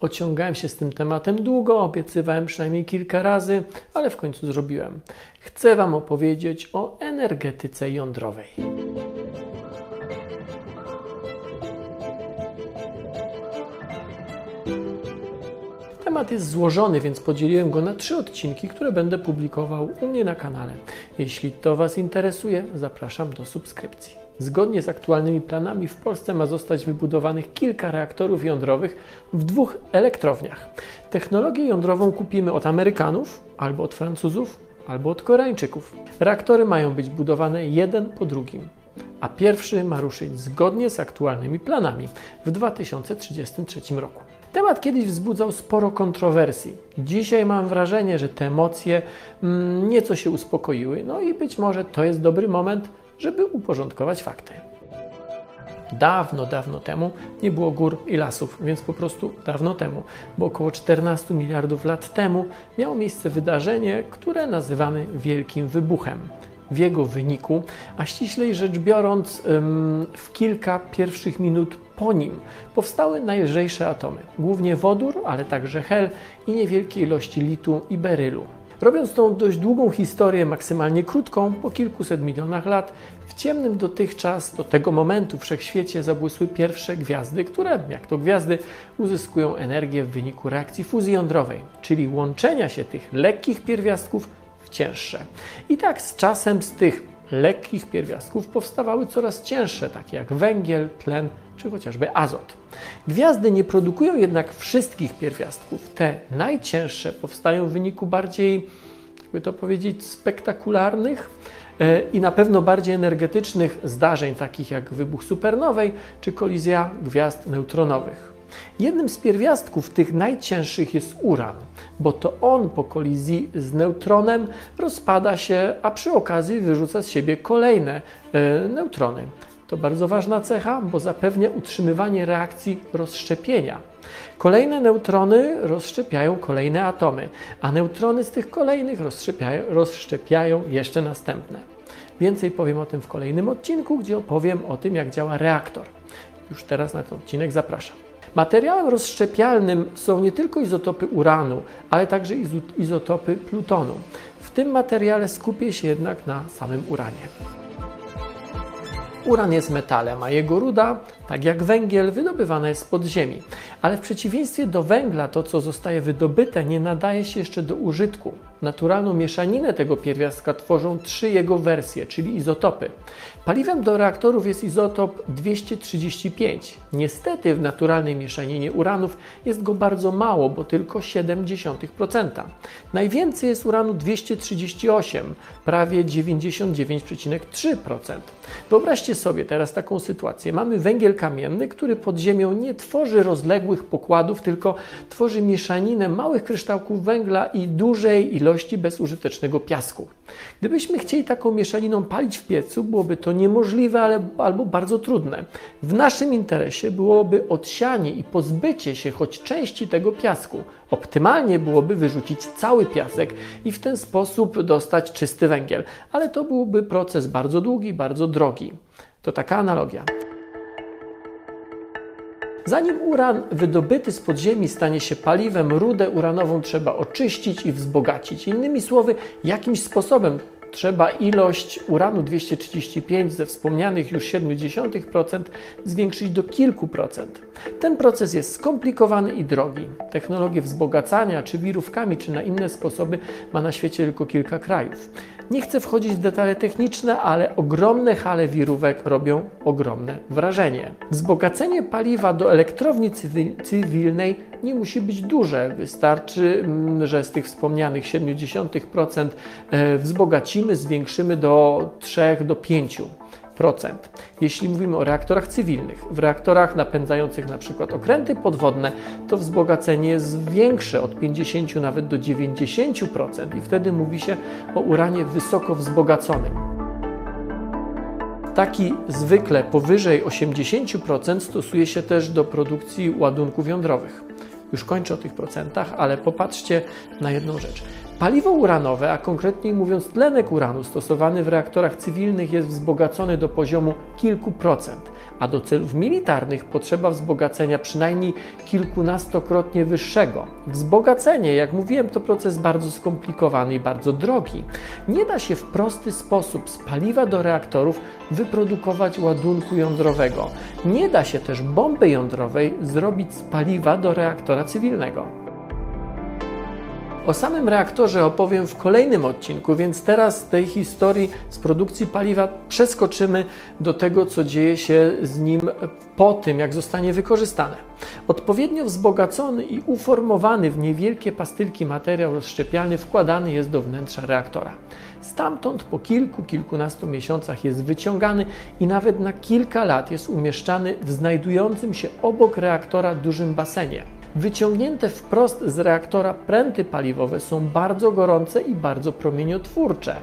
Ociągałem się z tym tematem długo, obiecywałem przynajmniej kilka razy, ale w końcu zrobiłem. Chcę Wam opowiedzieć o energetyce jądrowej. Temat jest złożony, więc podzieliłem go na trzy odcinki, które będę publikował u mnie na kanale. Jeśli to Was interesuje, zapraszam do subskrypcji. Zgodnie z aktualnymi planami w Polsce ma zostać wybudowanych kilka reaktorów jądrowych w dwóch elektrowniach. Technologię jądrową kupimy od Amerykanów, albo od Francuzów, albo od Koreańczyków. Reaktory mają być budowane jeden po drugim, a pierwszy ma ruszyć zgodnie z aktualnymi planami w 2033 roku. Temat kiedyś wzbudzał sporo kontrowersji. Dzisiaj mam wrażenie, że te emocje mm, nieco się uspokoiły, no i być może to jest dobry moment, żeby uporządkować fakty. Dawno, dawno temu nie było gór i lasów, więc po prostu dawno temu, bo około 14 miliardów lat temu miało miejsce wydarzenie, które nazywamy Wielkim Wybuchem. W jego wyniku, a ściślej rzecz biorąc, w kilka pierwszych minut po nim powstały najlżejsze atomy, głównie wodór, ale także hel i niewielkie ilości litu i berylu. Robiąc tą dość długą historię maksymalnie krótką, po kilkuset milionach lat, w ciemnym dotychczas do tego momentu wszechświecie zabłysły pierwsze gwiazdy, które, jak to gwiazdy, uzyskują energię w wyniku reakcji fuzji jądrowej, czyli łączenia się tych lekkich pierwiastków w cięższe. I tak z czasem z tych lekkich pierwiastków powstawały coraz cięższe, takie jak węgiel, tlen czy chociażby azot. Gwiazdy nie produkują jednak wszystkich pierwiastków. Te najcięższe powstają w wyniku bardziej, jakby to powiedzieć, spektakularnych e, i na pewno bardziej energetycznych zdarzeń, takich jak wybuch supernowej czy kolizja gwiazd neutronowych. Jednym z pierwiastków tych najcięższych jest uran, bo to on po kolizji z neutronem rozpada się, a przy okazji wyrzuca z siebie kolejne e, neutrony. To bardzo ważna cecha, bo zapewnia utrzymywanie reakcji rozszczepienia. Kolejne neutrony rozszczepiają kolejne atomy, a neutrony z tych kolejnych rozszczepiają, rozszczepiają jeszcze następne. Więcej powiem o tym w kolejnym odcinku, gdzie opowiem o tym, jak działa reaktor. Już teraz na ten odcinek zapraszam. Materiałem rozszczepialnym są nie tylko izotopy uranu, ale także izotopy plutonu. W tym materiale skupię się jednak na samym uranie. Uran jest metalem, a jego ruda, tak jak węgiel, wydobywana jest z podziemi. Ale w przeciwieństwie do węgla, to co zostaje wydobyte, nie nadaje się jeszcze do użytku. Naturalną mieszaninę tego pierwiastka tworzą trzy jego wersje, czyli izotopy. Paliwem do reaktorów jest izotop 235. Niestety w naturalnej mieszaninie uranów jest go bardzo mało, bo tylko 0,7%. Najwięcej jest uranu 238, prawie 99,3%. Wyobraźcie sobie teraz taką sytuację. Mamy węgiel kamienny, który pod ziemią nie tworzy rozległych pokładów, tylko tworzy mieszaninę małych kryształków węgla i dużej ilości bezużytecznego piasku. Gdybyśmy chcieli taką mieszaniną palić w piecu, byłoby to niemożliwe ale, albo bardzo trudne. W naszym interesie byłoby odsianie i pozbycie się choć części tego piasku. Optymalnie byłoby wyrzucić cały piasek i w ten sposób dostać czysty węgiel, ale to byłby proces bardzo długi, bardzo drogi. To taka analogia. Zanim uran wydobyty z podziemi stanie się paliwem, rudę uranową trzeba oczyścić i wzbogacić. Innymi słowy, jakimś sposobem trzeba ilość uranu 235 ze wspomnianych już 0,7% zwiększyć do kilku procent. Ten proces jest skomplikowany i drogi. Technologie wzbogacania, czy wirówkami, czy na inne sposoby ma na świecie tylko kilka krajów. Nie chcę wchodzić w detale techniczne, ale ogromne hale wirówek robią ogromne wrażenie. Wzbogacenie paliwa do elektrowni cywilnej nie musi być duże. Wystarczy, mm, że z tych wspomnianych 0,7% e, wzbogacimy, zwiększymy do 3 do 5%. Jeśli mówimy o reaktorach cywilnych, w reaktorach napędzających na przykład okręty podwodne, to wzbogacenie jest większe od 50 nawet do 90% i wtedy mówi się o uranie wysoko wzbogaconym. Taki zwykle powyżej 80% stosuje się też do produkcji ładunków jądrowych. Już kończę o tych procentach, ale popatrzcie na jedną rzecz. Paliwo uranowe, a konkretniej mówiąc tlenek uranu stosowany w reaktorach cywilnych jest wzbogacony do poziomu kilku procent, a do celów militarnych potrzeba wzbogacenia przynajmniej kilkunastokrotnie wyższego. Wzbogacenie, jak mówiłem, to proces bardzo skomplikowany i bardzo drogi. Nie da się w prosty sposób z paliwa do reaktorów wyprodukować ładunku jądrowego. Nie da się też bomby jądrowej zrobić z paliwa do reaktora cywilnego. O samym reaktorze opowiem w kolejnym odcinku, więc teraz z tej historii z produkcji paliwa przeskoczymy do tego, co dzieje się z nim po tym, jak zostanie wykorzystane. Odpowiednio wzbogacony i uformowany w niewielkie pastylki materiał rozszczepialny wkładany jest do wnętrza reaktora. Stamtąd po kilku, kilkunastu miesiącach jest wyciągany i nawet na kilka lat jest umieszczany w znajdującym się obok reaktora dużym basenie. Wyciągnięte wprost z reaktora pręty paliwowe są bardzo gorące i bardzo promieniotwórcze.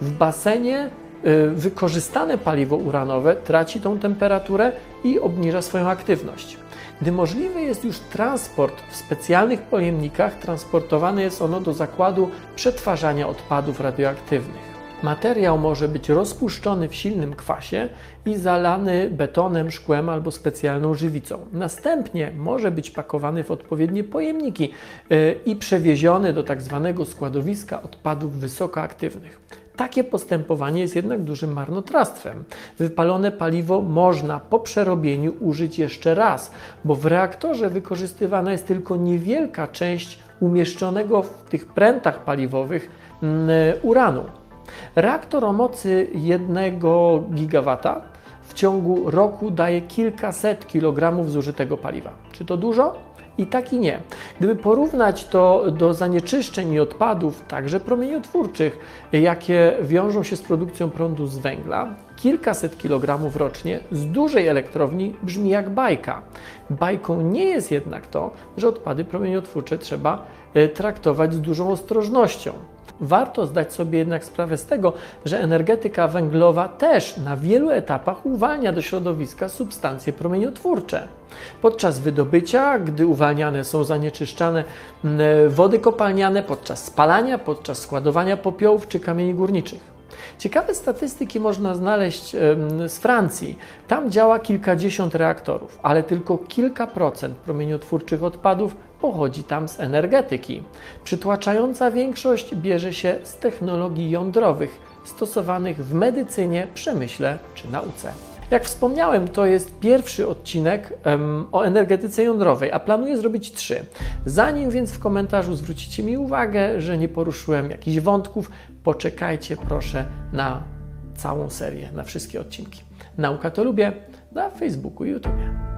W basenie y, wykorzystane paliwo uranowe traci tą temperaturę i obniża swoją aktywność. Gdy możliwy jest już transport w specjalnych pojemnikach, transportowane jest ono do zakładu przetwarzania odpadów radioaktywnych. Materiał może być rozpuszczony w silnym kwasie i zalany betonem, szkłem albo specjalną żywicą. Następnie może być pakowany w odpowiednie pojemniki y, i przewieziony do tak zwanego składowiska odpadów wysokoaktywnych. Takie postępowanie jest jednak dużym marnotrawstwem. Wypalone paliwo można po przerobieniu użyć jeszcze raz, bo w reaktorze wykorzystywana jest tylko niewielka część umieszczonego w tych prętach paliwowych mm, uranu. Reaktor o mocy 1 gigawata w ciągu roku daje kilkaset kilogramów zużytego paliwa. Czy to dużo? I tak i nie. Gdyby porównać to do zanieczyszczeń i odpadów, także promieniotwórczych, jakie wiążą się z produkcją prądu z węgla, kilkaset kilogramów rocznie z dużej elektrowni brzmi jak bajka. Bajką nie jest jednak to, że odpady promieniotwórcze trzeba e, traktować z dużą ostrożnością. Warto zdać sobie jednak sprawę z tego, że energetyka węglowa też na wielu etapach uwalnia do środowiska substancje promieniotwórcze. Podczas wydobycia, gdy uwalniane są zanieczyszczane wody kopalniane, podczas spalania, podczas składowania popiołów czy kamieni górniczych. Ciekawe statystyki można znaleźć z Francji. Tam działa kilkadziesiąt reaktorów, ale tylko kilka procent promieniotwórczych odpadów pochodzi tam z energetyki. Przytłaczająca większość bierze się z technologii jądrowych stosowanych w medycynie, przemyśle czy nauce. Jak wspomniałem, to jest pierwszy odcinek um, o energetyce jądrowej, a planuję zrobić trzy. Zanim więc w komentarzu zwrócicie mi uwagę, że nie poruszyłem jakichś wątków, poczekajcie proszę na całą serię, na wszystkie odcinki. Nauka to lubię na Facebooku i YouTube.